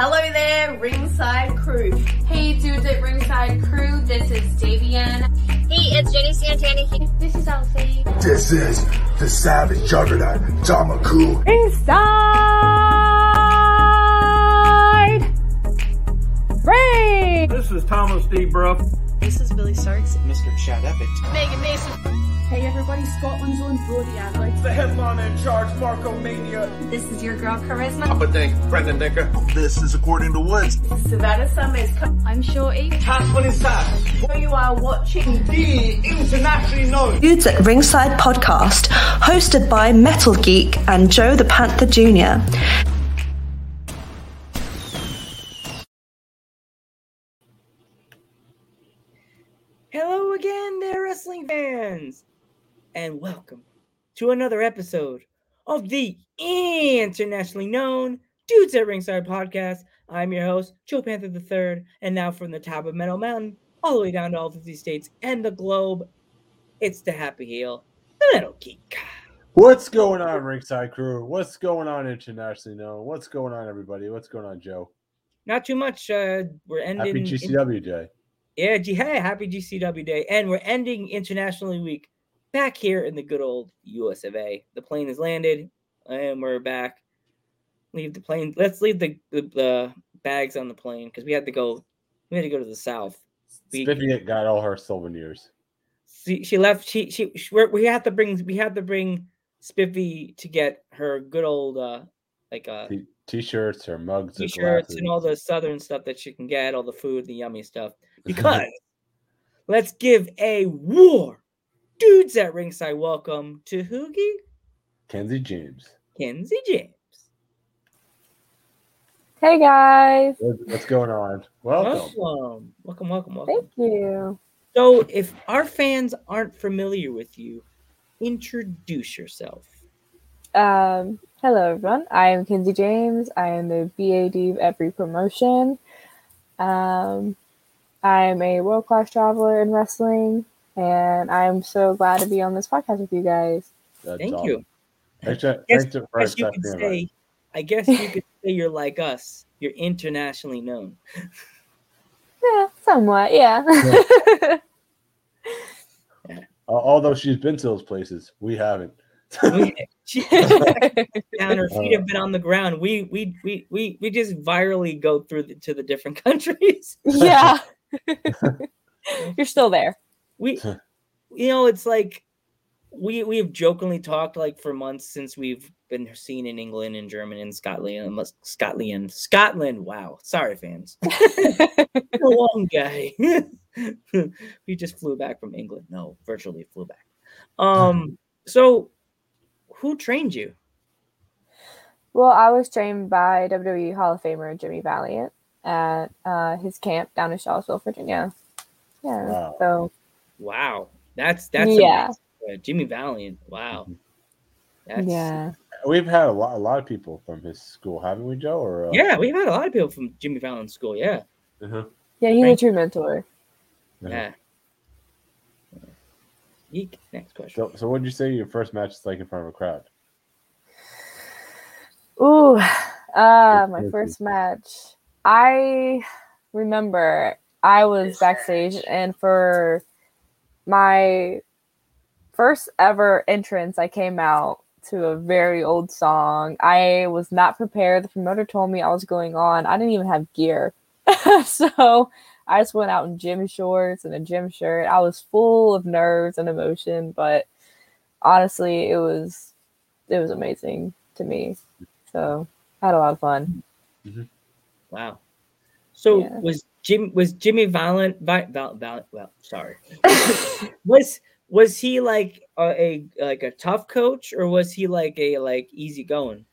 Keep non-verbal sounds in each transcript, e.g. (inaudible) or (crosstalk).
Hello there, ringside crew. Hey dudes at Ringside Crew, this is Davian. Hey, it's Jenny Santana. This is Alfie. This is the savage juggernaut, Damaku. Inside Ring! This is Thomas D. Bruff. This is Billy Starks. Mr. Chad Epic. Megan Mason. Hey everybody, Scotland's own Brody Adler. The headliner in charge, Marco Mania. This is your girl Charisma. Papa Dink, Brendan Dinker. This is According to Woods. Savannah Summers. I'm Shorty. Tasman inside. Where you are watching The internationally known. Dudes at Ringside podcast, hosted by Metal Geek and Joe the Panther Jr. Hello again, there, wrestling fans, and welcome to another episode of the internationally known Dudes at Ringside podcast. I'm your host, Joe Panther III, and now from the top of Metal Mountain all the way down to all 50 states and the globe, it's the Happy Heel, the Metal Geek. What's going on, Ringside Crew? What's going on internationally known? What's going on, everybody? What's going on, Joe? Not too much. Uh, we're ending. Happy GCW Day. Yeah, hey, happy GCW Day. And we're ending Internationally Week back here in the good old US of A. The plane has landed and we're back. Leave the plane. Let's leave the, the, the bags on the plane because we had to go. We had to go to the south. We, Spiffy got all her souvenirs. she, she left. She she, she we had to bring we had to bring Spiffy to get her good old uh like uh T- T-shirts, her mugs, t-shirts and all the southern stuff that she can get, all the food, the yummy stuff. (laughs) Because let's give a war dudes at ringside welcome to Hoogie Kenzie James. Kenzie James. Hey guys, What's going on? Welcome. Welcome, welcome, welcome, welcome. thank you. So, if our fans aren't familiar with you, introduce yourself. Um, hello everyone. I am Kinsey James. I am the BAD of every promotion. Um, I'm a world class traveler in wrestling, and I'm so glad to be on this podcast with you guys. That's Thank awesome. you. Thanks, to- Yes, thanks to- for you could say. I guess you could (laughs) say you're like us. You're internationally known. Yeah, somewhat. Yeah. (laughs) Al- Although she's been to those places, we haven't. (laughs) She- down her feet Uh. have been on the ground. We we we we we just virally go through the, to the different countries. yeah. You're still there. We, you know, it's like we we have jokingly talked like for months since we've been seen in England and Germany and Scotland and Mus- Scotland Scotland. Wow, sorry fans, (laughs) the long guy. (laughs) we just flew back from England. No, virtually flew back. Um, so who trained you? Well, I was trained by WWE Hall of Famer Jimmy Valiant at uh, his camp down in Charlottesville, Virginia. Yeah. Wow. So Wow, that's that's Yeah. amazing. Jimmy Valiant. Wow, that's yeah. We've had a lot, a lot of people from his school, haven't we, Joe? Or uh, yeah. We've had a lot of people from Jimmy Valiant school. Yeah, uh-huh. Yeah, he's a Thank- true mentor. Uh-huh. yeah. Yeek. Next question. So, so what did you say your first match is like in front of a crowd? Ooh, uh, my first match. I remember I was backstage, and for my first ever entrance, I came out to a very old song. I was not prepared. The promoter told me I was going on. I didn't even have gear. (laughs) so I just went out in gym shorts and a gym shirt. I was full of nerves and emotion, but honestly, it was it was amazing to me. So I had a lot of fun. Mm-hmm. Wow. So Yeah. was Jim was Jimmy Valiant Vi, Val, Val, well sorry. (laughs) was was he like a, a like a tough coach or was he like a like easy going?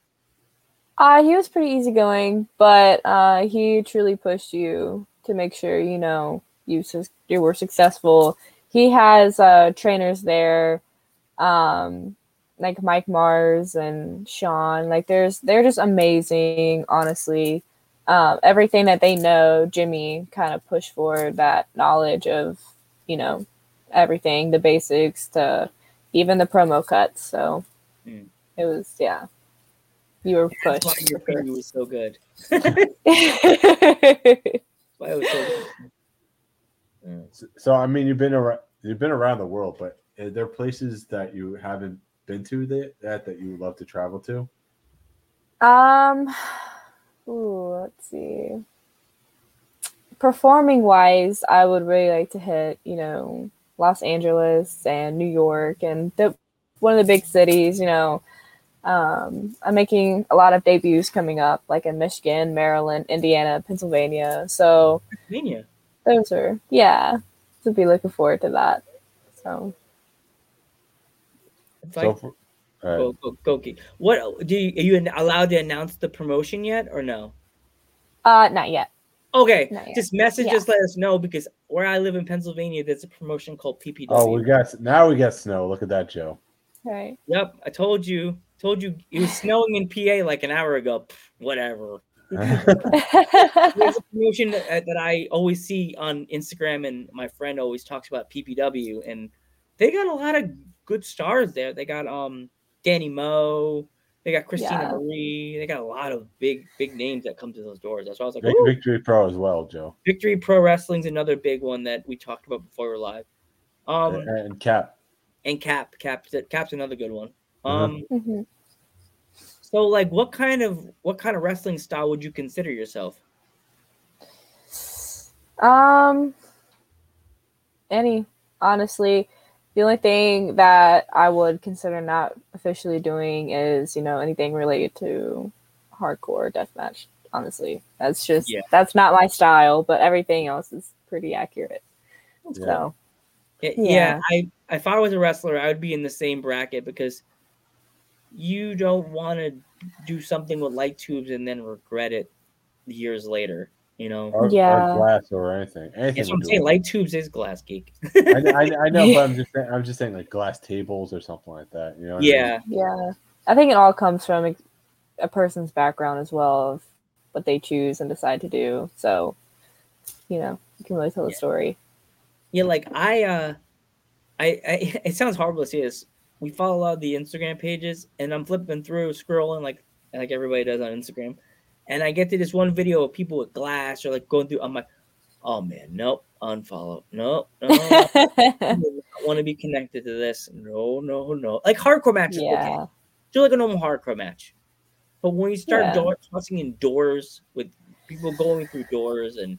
Uh, he was pretty easygoing, but uh, he truly pushed you to make sure you know you sus- you were successful. He has uh, trainers there, um, like Mike Mars and Sean. Like there's they're just amazing. Honestly, um, everything that they know, Jimmy kind of pushed forward that knowledge of you know everything, the basics to even the promo cuts. So Mm. it was yeah. You were That's why your preview was so good. (laughs) Why it was so good. Yeah. So, so, I mean, you've been around you've been around the world, but are there places that you haven't been to that that, that you would love to travel to? um, ooh, let's see. Performing wise, I would really like to hit, you know, Los Angeles and New York and the one of the big cities, you know. Um, I'm making a lot of debuts coming up, like in Michigan, Maryland, Indiana, Pennsylvania. So Pennsylvania. those are, yeah, to be looking forward to that. So, It's So, for, uh, go, go, go, geek. What do you, are you allowed to announce the promotion yet or no? uh, not yet. Okay, Not yet. just message Yeah. us, let us know because where I live in Pennsylvania, there's a promotion called PPW. oh, we got now we got snow. Look at that, Joe. Right. Yep, I told you, told you it was snowing in PA like an hour ago. Pff, whatever. (laughs) (laughs) There's a promotion that, uh, that I always see on Instagram, and my friend always talks about PPW, and they got a lot of good stars there. They got um Danny Moe, they got Christina Yeah. Marie, they got a lot of big big names that come to those doors. That's why I was like, "Ooh." Victory Pro as well, Joe, Victory Pro Wrestling's another big one that we talked about before we're live. Um, and Cap. and Cap, Cap, Cap's another good one. Mhm. Um, Mhm. so like, what kind of what kind of wrestling style would you consider yourself? Um, any honestly, the only thing that I would consider not officially doing is you know anything related to hardcore deathmatch. Honestly, that's just Yeah. that's not my style, but everything else is pretty accurate. So Yeah, Yeah. yeah, I if I was a wrestler, I would be in the same bracket because you don't want to do something with light tubes and then regret it years later. You know, Or, Yeah. or glass or anything. Anything. that's what I'm saying. Light tubes is glass geek. I, I, I know, but I'm (laughs) just saying, I'm just saying like glass tables or something like that. You know? what I mean? yeah, yeah, I think it all comes from a- a person's background as well of what they choose and decide to do. So you know, you can really tell the Yeah. story. yeah. Like I, uh I, I, (laughs) it sounds horrible to say this. We follow a lot of the Instagram pages, and I'm flipping through, scrolling like like everybody does on Instagram, and I get to this one video of people with glass or like going through. I'm like, oh man, nope, unfollow, nope, no, I (laughs) don't want to be connected to this. No, no, no. Like hardcore matches, okay, do like a normal hardcore match, but when you start Yeah. door, tossing in doors with people going through doors and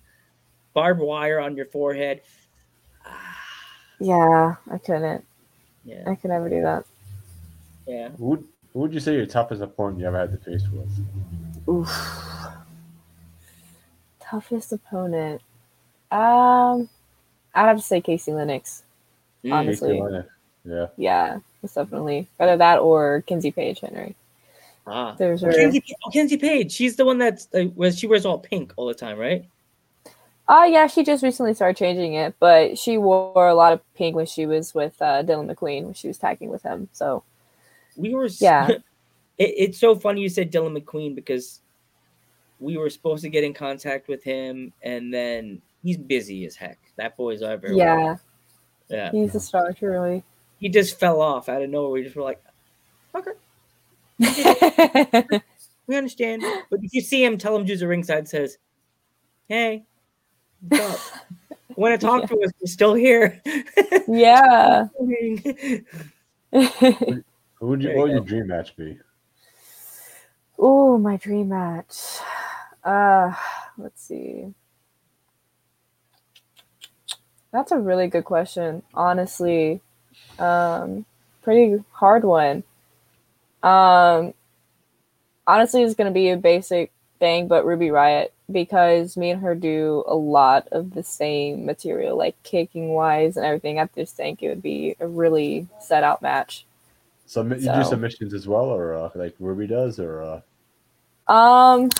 barbed wire on your forehead, ah, Yeah, I couldn't. yeah, I could never do that. yeah. Who would, you say your toughest opponent you ever had to face with? Oof. Toughest opponent. Um, I'd have to say Casey Lennox. Mm. Honestly. Lennox. Yeah. Yeah, most definitely. Either that or Kinsey Paige Henry. Ah. There's Oh, her. Kenzie, oh, Kenzie Paige. She's the one that's uh, where she wears all pink all the time, right? Oh yeah, she just recently started changing it, but she wore a lot of pink when she was with uh, Dillon McQueen when she was tagging with him. So We were. Yeah. (laughs) it, it's so funny you said Dillon McQueen because we were supposed to get in contact with him, and then he's busy as heck. That boy's everywhere. yeah, Yeah. he's a star, truly. He just fell off out of nowhere. We just were like, okay, (laughs) we understand. But if you see him, tell him Dudes at Ringside says, hey, what's up? (laughs) Want to talk to us? We're still here. yeah. (laughs) Who would you, what would your dream match be? Oh, my dream match. (sighs) Uh, let's see. That's a really good question. Honestly, um, pretty hard one. Um, honestly, it's gonna be a basic thing, but Ruby Riott because me and her do a lot of the same material, like kicking wise and everything. I just think it would be a really set out match. So you do submissions as well, or uh, like Ruby does, or uh, Um,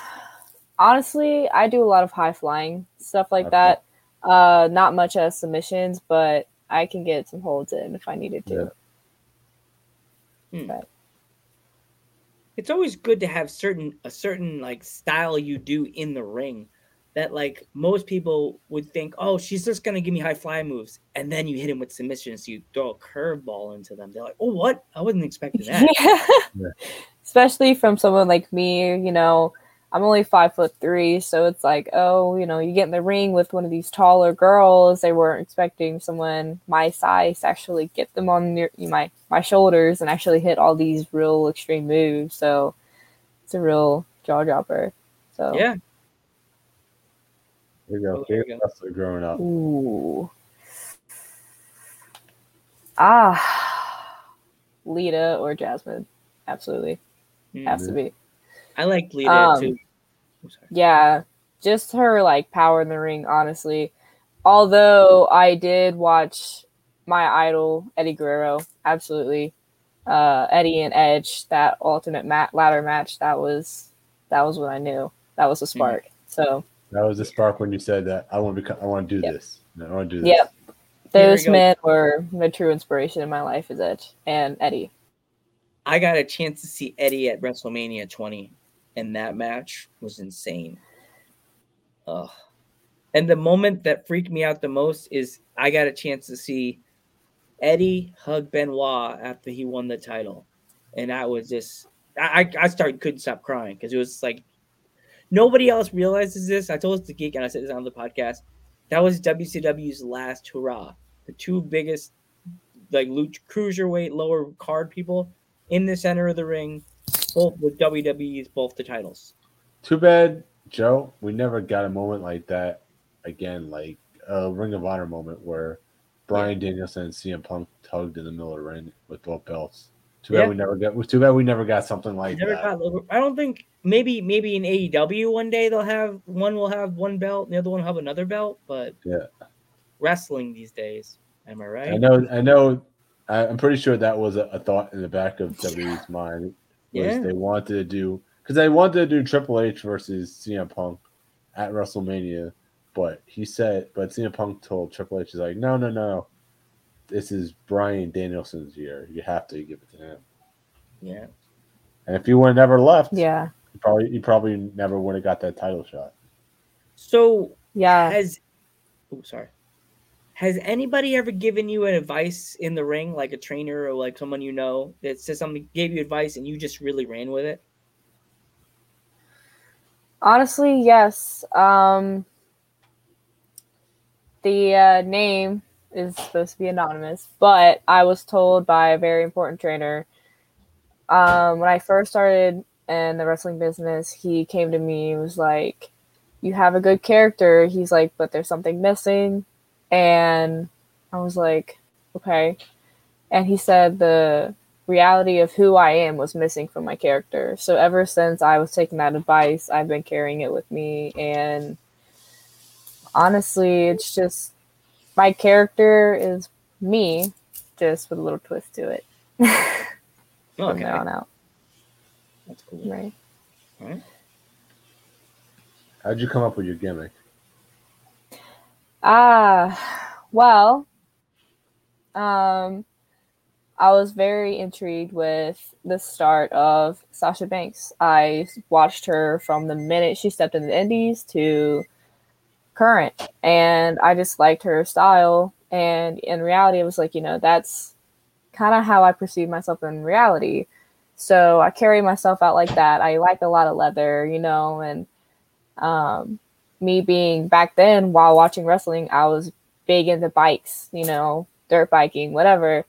honestly, I do a lot of high flying stuff like Okay. that. Uh, not much as submissions, but I can get some holds in if I needed to. But it's always good to have certain a certain like style you do in the ring that like most people would think, oh, she's just gonna give me high fly moves, and then you hit him with submissions. You throw a curveball into them. They're like, oh, what? I wasn't expecting that. (laughs) yeah. Especially from someone like me, you know, I'm only five foot three, so it's like, oh, you know, you get in the ring with one of these taller girls. They weren't expecting someone my size to actually get them on your, my my shoulders and actually hit all these real extreme moves. So it's a real jaw dropper. So yeah. There you go. Oh, there you Favorite go. wrestler growing up. Ooh. Ah, Lita or Jasmine. Absolutely. Has to be. I like Lita Um, too. I'm sorry. Yeah. Just her like power in the ring, honestly. Although I did watch my idol, Eddie Guerrero. Absolutely. Uh Eddie and Edge, that ultimate mat ladder match, that was that was what I knew. That was a spark. So That was the spark when you said that I want to become. I want to do Yep. this. I want to do this. Yep. Here we Those men were the true inspiration in my life is it and Eddie. I got a chance to see Eddie at WrestleMania 20, and that match was insane. Ugh. And the moment that freaked me out the most is I got a chance to see Eddie hug Benoit after he won the title, and I was just I I I started couldn't stop crying because it was like nobody else realizes this. I told this to Geek and I said this on the podcast. That was WCW's last hurrah. The two biggest like lut- cruiserweight lower card people in the center of the ring, both with WWE's both the titles. Too bad, Joe. We never got a moment like that again, like a Ring of Honor moment where Bryan Danielson and CM Punk tugged in the middle of the ring with both belts. Too bad Yeah. we never got. Too bad we never got something like Never that. got I don't think maybe maybe in AEW one day they'll have one will have one belt, and the other one will have another belt, but Yeah. wrestling these days, am I right? I know. I know. I- I'm pretty sure that was a, a thought in the back of WWE's mind. Was Yeah. they wanted to do because they wanted to do Triple H versus CM Punk at WrestleMania, but he said, but CM Punk told Triple H, he's like, no, no, no, this is Bryan Danielson's year. You have to give it to him. Yeah. And if he would have never left, Yeah. He probably he probably never would have got that title shot. So Yeah. has oh sorry. Has anybody ever given you an advice in the ring, like a trainer or like someone you know that says something gave you advice and you just really ran with it? Honestly, yes. Um, the uh, name is supposed to be anonymous, but I was told by a very important trainer um, when I first started in the wrestling business. He came to me and was like, "You have a good character." He's like, "But there's something missing," and I was like, "Okay." And he said the reality of who I am was missing from my character. So ever since I was taking that advice, I've been carrying it with me. And honestly, it's just my character is me, just with a little twist to it. (laughs) Oh, from there on out, That's cool. right? All right. How'd you come up with your gimmick? Ah, well, um, I was very intrigued with the start of Sasha Banks. I watched her from the minute she stepped in the Indies to current, and I just liked her style. And in reality, it was like, you know, that's kind of how I perceive myself in reality. So I carry myself out like that. I like a lot of leather, you know, and um, me being back then while watching wrestling, I was big into bikes, you know, dirt biking, whatever.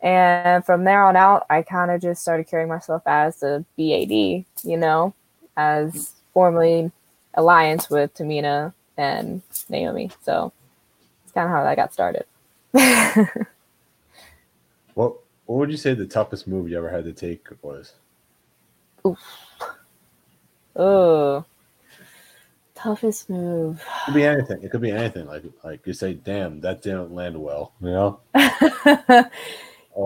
And from there on out, I kind of just started carrying myself as a BAD, you know, as formerly alliance with Tamina and Naomi. So it's kind of how that got started. (laughs) What What would you say the toughest move you ever had to take was? oh, toughest move. It could be anything. It could be anything. Like like you say, damn, that didn't land well. You know? (laughs)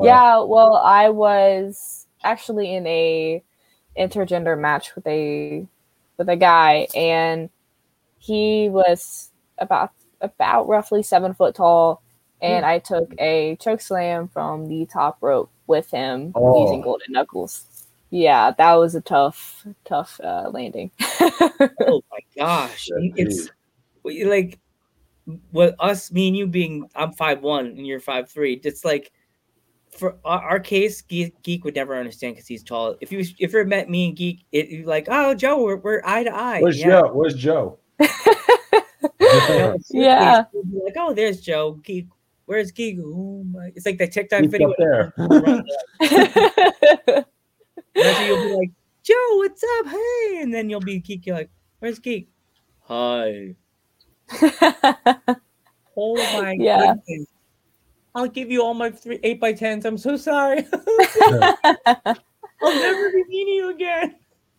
Yeah, well, I was actually in a intergender match with a with a guy, and he was about about roughly seven foot tall, and I took a choke slam from the top rope with him Oh. using golden knuckles. yeah, that was a tough, tough uh, landing. (laughs) oh my gosh, it's like what us, me and you being I'm five one and you're five three. It's like for our, our case, Geek, Geek would never understand because he's tall. If you if you met me and Geek, it you're like, oh Joe, we're, we're eye to eye. Where's Yeah. Joe? Where's Joe? You know, it's Yeah. like, oh, there's Joe. Geek, where's Geek? Oh my! It's like that TikTok He's video. up there. That's where (laughs) you'll be like, Joe, what's up? Hey, and then you'll be Geek. You're like, where's Geek? Hi. (laughs) Oh my Yeah. goodness. I'll give you all my three eight by tens. I'm so sorry. (laughs) I'll never be meeting you again.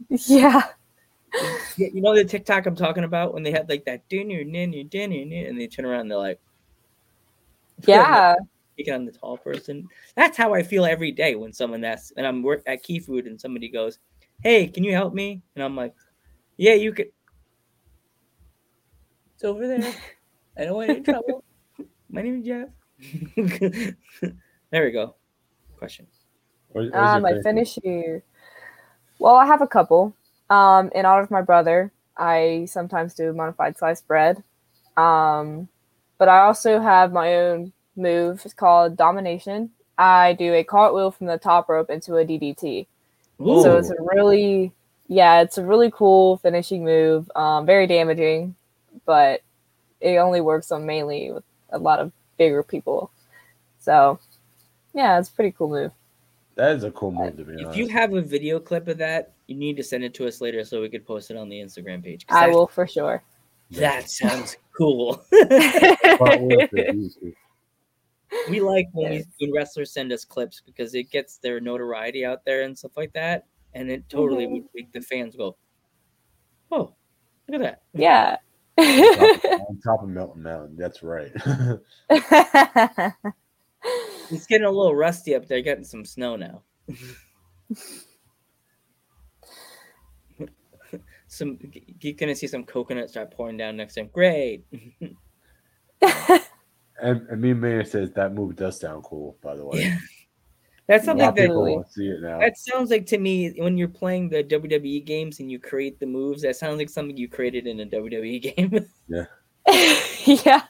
yeah. Yeah, you know the TikTok I'm talking about when they had like that dinner, dinner, dinner, dinner, and they turn around and they're like, Yeah. picking on the tall person. That's how I feel every day when someone asks, and I'm work at Key Food and somebody goes, "Hey, can you help me?" And I'm like, "Yeah, you could." It's over there. I don't want any (laughs) trouble. My name is Jeff. (laughs) there we go. Question. Where's- where's Ah, my favorite? finish here. Well, I have a couple. Um, in honor of my brother, I sometimes do modified sliced bread. Um, but I also have my own move. It's called domination. I do a cartwheel from the top rope into a DDT. So it's a really, yeah, it's a really cool finishing move. Um, very damaging, but it only works on mainly with a lot of bigger people. So, yeah, it's a pretty cool move. That is a cool move to be If honest. you have a video clip of that, you need to send it to us later so we could post it on the Instagram page. I that- will for sure. That sounds cool. Cartwheel for you. we like when, we, Yes. when wrestlers send us clips because it gets their notoriety out there and stuff like that, and it totally Mhm. would make the fans go, "Oh, look at that!" Yeah. on top of (laughs) Metal Mountain. That's right. (laughs) It's getting a little rusty up there, getting some snow now. (laughs) some you're gonna see some coconut start pouring down next time. Great. (laughs) (laughs) and, and me and Mayor says that move does sound cool. By the way, Yeah. That's something that people won't see it now. that sounds like to me when you're playing the WWE games and you create the moves. That sounds like something you created in a WWE (laughs) game. yeah. Yeah.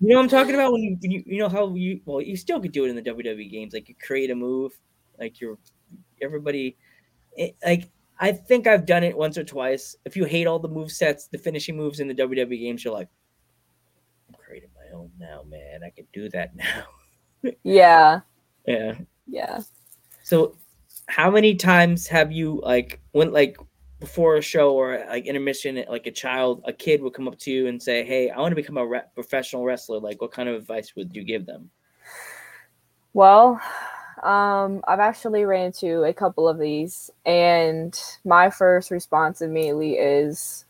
You know what I'm talking about when you, you you know how you well you still could do it in the WWE games like you create a move like you're everybody it, like I think I've done it once or twice. If you hate all the move sets, the finishing moves in the WWE games, you're like, I'm creating my own now, man. I can do that (laughs) now. Yeah. yeah. Yeah. So, how many times have you like went like before a show or like intermission, like a child, a kid would come up to you and say, "Hey, I want to become a re- professional wrestler." Like, what kind of advice would you give them? Well, um, I've actually ran into a couple of these, and my first response immediately is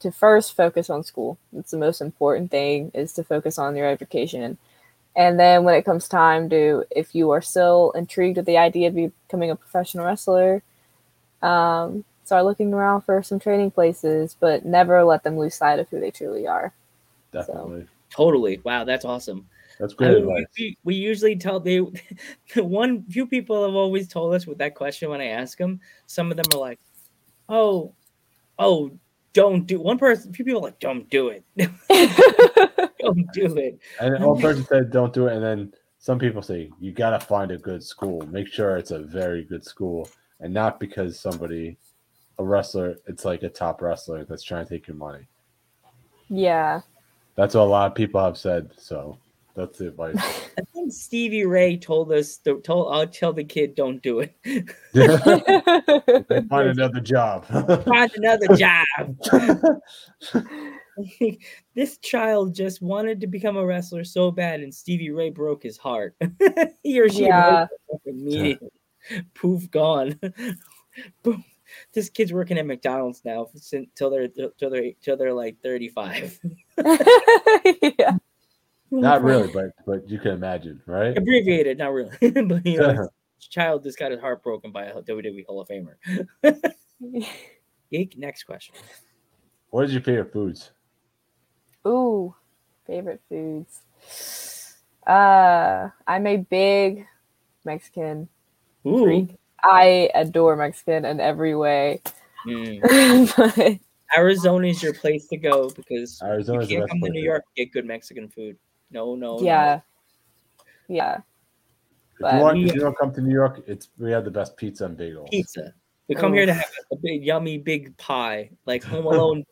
to first focus on school. It's the most important thing is to focus on your education. And then when it comes time to, if you are still intrigued with the idea of becoming a professional wrestler, um, start looking around for some training places, but never let them lose sight of who they truly are. Definitely. Totally. Wow, that's awesome. That's I mean, advice. we, we usually tell they the (laughs) one few people have always told us with that question when I ask them. Some of them are like, "Oh, oh, don't do." One person, a few people are like, "Don't do it, (laughs) don't do (laughs) it." And one person said, "Don't do it," and then some people say, "You gotta find a good school. Make sure it's a very good school, and not because somebody, a wrestler, it's like a top wrestler that's trying to take your money." yeah. That's what a lot of people have said. So that's the advice. (laughs) I think Stevie Ray told us. To, told I'll tell the kid, "Don't do it. (laughs) (laughs) find another job. Find another job." this child just wanted to become a wrestler so bad, and Stevie Ray broke his heart. he or she Yeah. broke it immediately. Poof, gone. Boom. This kid's working at McDonald's now since till they're till they're till they're like thirty five. yeah. Not really, but but you can imagine, right? Abbreviated, not really. (laughs) but you know, (laughs) this child just got his heart broken by a WWE Hall of Famer. (laughs) Geek, next question. What is your favorite foods? Ooh, favorite foods. Uh, I'm a big Mexican Ooh, freak. I adore Mexican in every way. Mm. but Arizona is your place to go because Arizona is the you can't come to New York and get good Mexican food. No, no, no. yeah. Yeah. If But- you want, if you don't come to New York, it's we have the best pizza and bagels. pizza. We come here to have a big, yummy, big pie, like (laughs) Home Alone.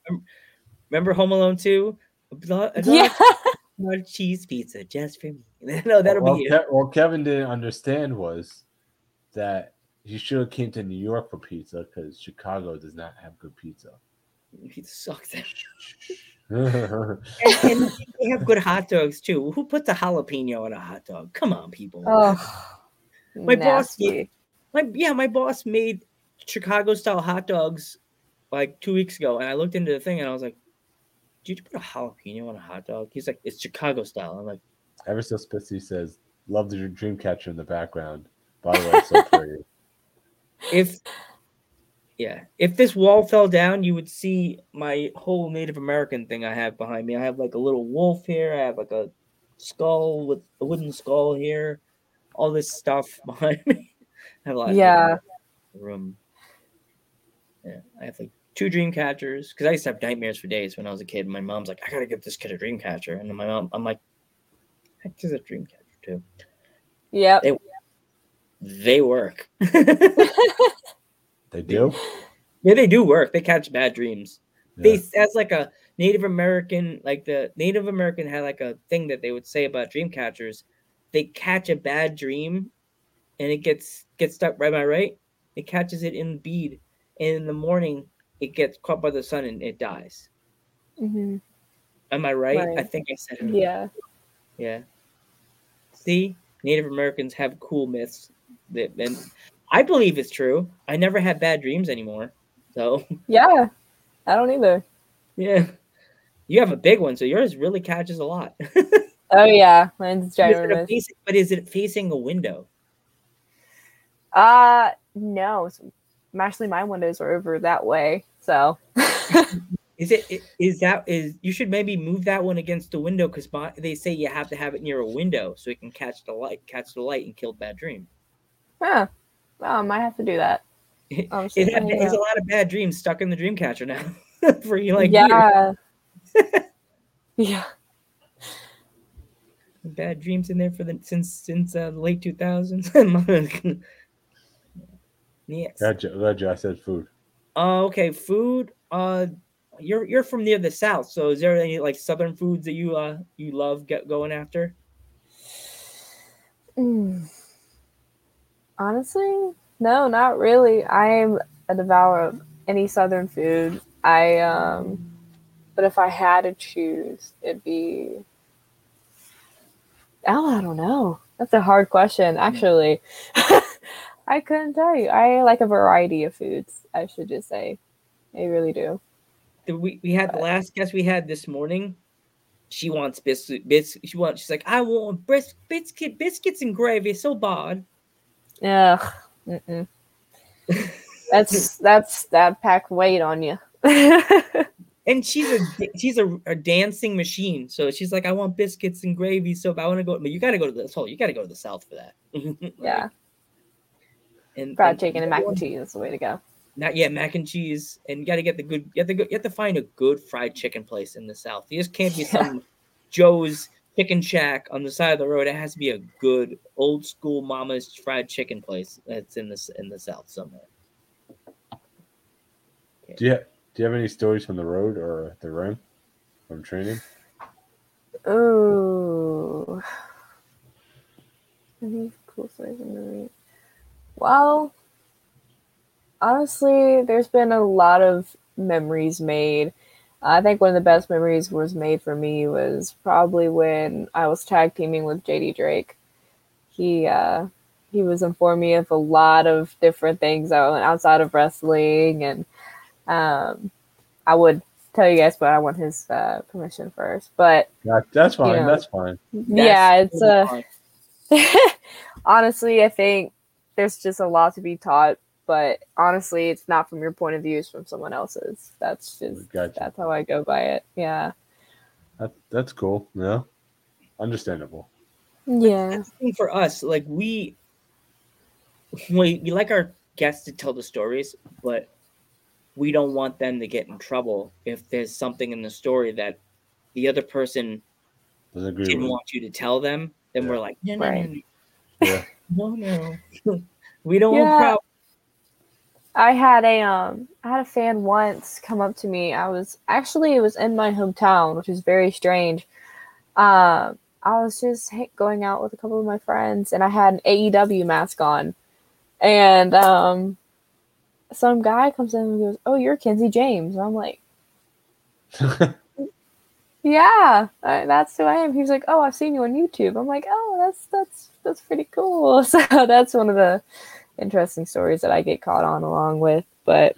Remember Home Alone two? A blo- a Yeah. (laughs) large cheese pizza just for me. (laughs) no, that'll well, be it. Ke- what Kevin didn't understand was that he should have came to New York for pizza because Chicago does not have good pizza. Pizza sucks. Yeah, and, and (laughs) they have good hot dogs too. Who puts a jalapeno on a hot dog? Come on, people. Oh, My boss- My yeah, my boss made Chicago style hot dogs like two weeks ago, and I looked into the thing and I was like, "Did you put a jalapeno on a hot dog?" He's like, "It's Chicago style." I'm like, Ever so Spiffy says, "Love the dream catcher in the background." By the way, so (laughs) pretty. if yeah, if this wall fell down, you would see my whole Native American thing I have behind me. I have like a little wolf here. I have like a skull with a wooden skull here. All this stuff (laughs) behind me. I have a lot. of Yeah. room. Yeah, I have like two dream catchers because I used to have nightmares for days when I was a kid. My mom's like, "I gotta give this kid a dream catcher," and then my mom, I'm like, "Heck, there's a dream catcher too." Yeah. They- They work. (laughs) (laughs) They do. Yeah, they do work. They catch bad dreams. Yeah. They as like a Native American, like the Native American had like a thing that they would say about dream catchers. They catch a bad dream, and it gets gets stuck. Right, am I right? It catches it in the bead, and in the morning it gets caught by the sun and it dies. Mm-hmm. Am I right? I think I said it. Yeah. Yeah. See, Native Americans have cool myths that, and I believe it's true. I never had bad dreams anymore. So (laughs) Yeah. I don't either. yeah, you have a big one, so yours really catches a lot. (laughs) Oh yeah, mine's Is it facing- but is it facing a window? Uh no. Actually, my windows are over that way. So (laughs) Is it is that is you should maybe move that one against the window because they say you have to have it near a window so it can catch the light, catch the light, and kill bad dream. huh. Well, I might have to do that. Oh, It shit, had, there's a lot of bad dreams stuck in the dream catcher now (laughs) for you like yeah. (laughs) yeah. bad dreams in there for the since since uh, the late 2000s. (laughs) yes. Glad you, I said food. Uh, okay, food. Uh, you're you're from near the south, so is there any like southern foods that you uh you love get going after? Mm. Honestly, no, not really. I am a devourer of any southern food. I um but if I had to choose, it'd be Oh, I don't know. That's a hard question, actually. (laughs) I couldn't tell you. I like a variety of foods, I should just say. I really do. We we had the last guest we had this morning. She wants biscuit. Bis, she wants. She's like, I want bris, biscuit, biscuits and gravy. It's so bad. Ugh. Mm-mm. That's (laughs) that's that packed weight on you. (laughs) And she's a she's a, a dancing machine. So she's like, I want biscuits and gravy. So if I want to go. But you got to go to the whole. You got to go to the south for that. (laughs) yeah. And Fried and chicken and mac and cheese is the way to go. Not yet mac and cheese, and you got to get the good. You have to go. You have to find a good fried chicken place in the south. You just can't be some Joe's Chicken Shack on the side of the road. It has to be a good old school mama's fried chicken place that's in this in the south somewhere. Do you do you have any stories from the road or the run from training? Oh, Any cool stories in the ring? Well, honestly, there's been a lot of memories made. I think one of the best memories was made for me was probably when I was tag teaming with JD Drake. He uh, he was informing me of a lot of different things outside of wrestling, and um, I would tell you guys, but I want his uh, permission first. But That, that's fine. know, that's fine. yeah, it's totally a (laughs) honestly, I think there's just a lot to be taught, but honestly, it's not from your point of view, it's from someone else's. That's just Gotcha. that's how I go by it. Yeah. That, that's cool. Yeah, understandable. Yeah. for us, like we, we we like our guests to tell the stories, but we don't want them to get in trouble if there's something in the story that the other person didn't with want you to tell them. Then Yeah. we're like, no, no, Right. Yeah. no, no, (laughs) no. (laughs) we don't want Yeah. problems. I had a um I had a fan once come up to me. I was actually it was in my hometown, which is very strange. Um I was just going out with a couple of my friends and I had an AEW mask on. And um some guy comes in and goes, "Oh, you're Kenzie James." And I'm like, (laughs) "Yeah, I, that's who I am." He's like, "Oh, I've seen you on YouTube." I'm like, "Oh, that's that's that's pretty cool." (laughs) So that's one of the interesting stories that I get caught on along with, but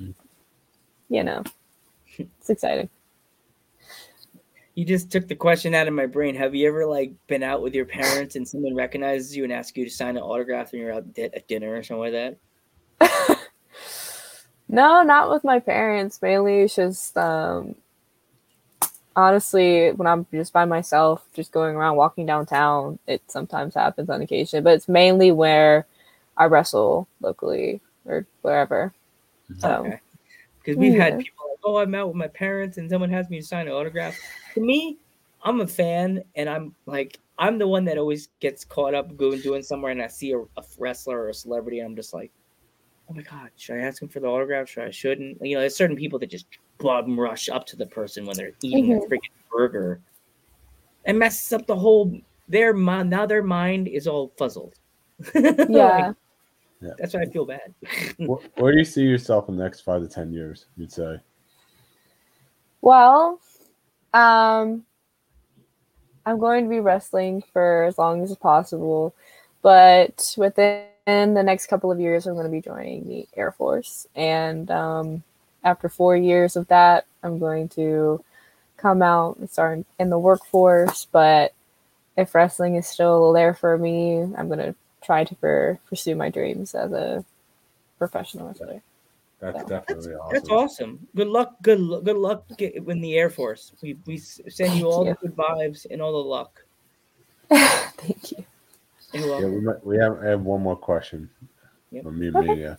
you know, it's exciting. You just took the question out of my brain. Have you ever like been out with your parents and someone recognizes you and asks you to sign an autograph and you're out di- at dinner or something like that? (laughs) No, not with my parents. Mainly, it's just um, honestly when I'm just by myself, just going around walking downtown. It sometimes happens on occasion, but it's mainly where I wrestle locally or wherever. So Okay. Because we've had people like, oh, I'm out with my parents and someone has me sign an autograph. To me, I'm a fan and I'm like, I'm the one that always gets caught up going doing somewhere and I see a, a wrestler or a celebrity and I'm just like, oh my God, should I ask him for the autograph? Should I shouldn't? You know, there's certain people that just bum rush up to the person when they're eating a Mhm. freaking burger and messes up the whole their mind. Now their mind is all fuzzled. (laughs) Like, yeah. Yeah. that's why I feel bad. (laughs) Where, where do you see yourself in the next five to ten years? You'd say. Well, um, I'm going to be wrestling for as long as possible, but within the next couple of years, I'm going to be joining the Air Force, and um, after four years of that, I'm going to come out and start in the workforce. But if wrestling is still there for me, I'm going to try to per- pursue my dreams as a professional wrestler. That's So- definitely awesome. That's awesome. Good luck. Good lu- good luck in the Air Force. We we send you Thank all you. the good vibes and all the luck. (laughs) Thank you. Yeah, we, might, we have I have one more question Yep. from me and Okay. Mania.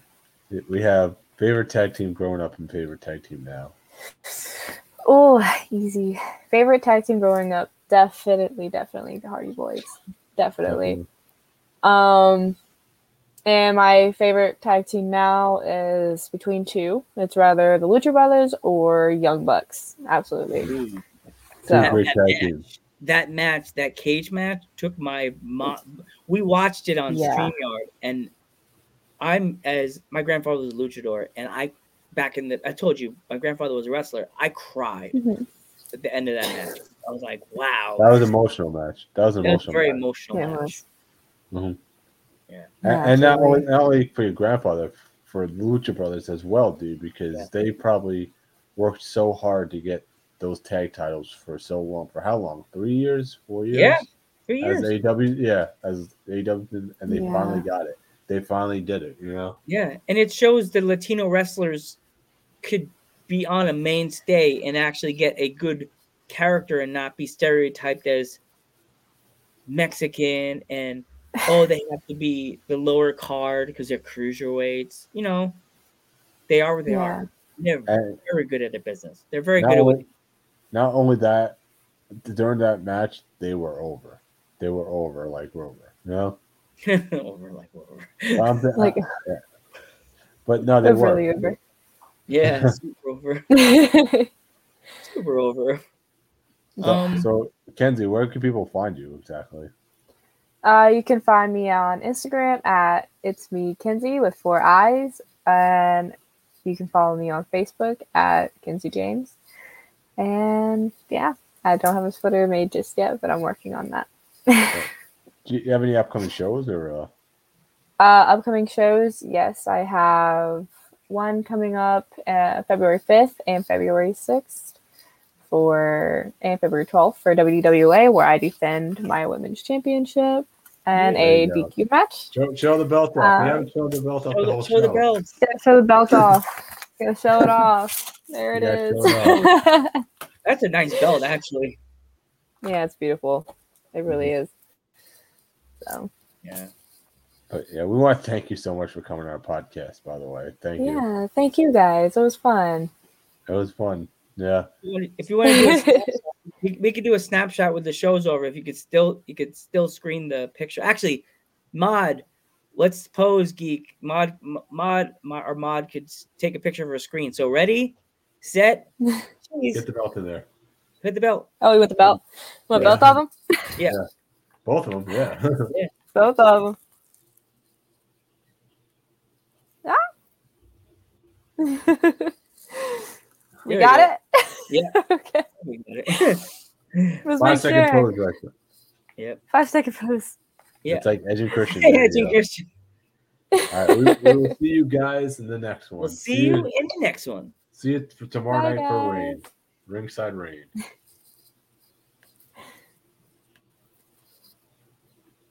(laughs) We have favorite tag team growing up and favorite tag team now. (laughs) Oh, easy. Favorite tag team growing up? Definitely, definitely the Hardy Boys. Definitely. Um, and my favorite tag team now is between two. It's rather the Lucha Brothers or Young Bucks. Absolutely. Ooh, Two So great that tag match, teams. that match, that cage match, took my mom. We watched it on Yeah. Streamyard, and I'm as my grandfather was a luchador, and I back in the I told you my grandfather was a wrestler. I cried Mhm. at the end of that match. I was like, wow, That was an emotional match. That was an that was emotional very match. emotional. Yeah, it match. Mhm. Yeah. And, Yeah, and not only not only for your grandfather, for the Lucha Brothers as well, dude, because Yeah. they probably worked so hard to get those tag titles for so long. For how long? Three years? Four years? Yeah, three years. As. AW, yeah, as AW, and they Yeah. finally got it. They finally did it. You know. Yeah, and it shows the Latino wrestlers could be on a mainstay and actually get a good character and not be stereotyped as Mexican and oh they have to be the lower card because they're cruiserweights. You know, they are what they Yeah. are. They're And very good at their business. They're very not good at what not only that, during that match, they were over. They were over like Rover. You know. (laughs) over like over. I'm th- (laughs) Like- yeah. But no, they were. really over. Yeah, (laughs) super over. Super over. So, Um, so Kenzie, where can people find you exactly? Uh, you can find me on Instagram at it's me Kinsey with four eyes, and you can follow me on Facebook at Kinsey James. And yeah, I don't have a Twitter made just yet, but I'm working on that. (laughs) Do you have any upcoming shows or? Uh, Uh, upcoming shows, yes, I have one coming up uh, February 5th and February 6th for and February 12th for WWA, where I defend my women's championship and There a you go. DQ match. show, show the belt off. Uh, we haven't shown the belt off show the the, whole show the show. belts. Gotta show the belt (laughs) off. Gotta show it off. There it You is. gotta (laughs) That's a nice belt, actually. yeah, it's beautiful. It really is. So Yeah. But yeah, we want to thank you so much for coming on our podcast. By the way, thank you. Yeah, thank you guys. It was fun. It was fun. Yeah. If you want to do, a snapshot, (laughs) we, we could do a snapshot with the show's over. If you could still, you could still screen the picture. Actually, Mod, let's pose, geek. Mod, Mod, Mod, or Mod could take a picture of her screen. So ready, set, (laughs) cheese. Get the belt in there. hit the belt. Oh, we with the belt. Want Yeah. both of them? (laughs) Yeah. Both of them. (laughs) Yeah. Both of them. Ah. we There got we it. Yeah. (laughs) okay. We got it. Let's Five make second sure. pose, Rexha. yep. Five second pose. Yeah. It's like Edge and Christian. Hey, (laughs) Edge and yeah. Christian. All right, we, we will see you guys in the next one. We'll see you in the next one. See you t- tomorrow Bye, night for rain. Ringside rain.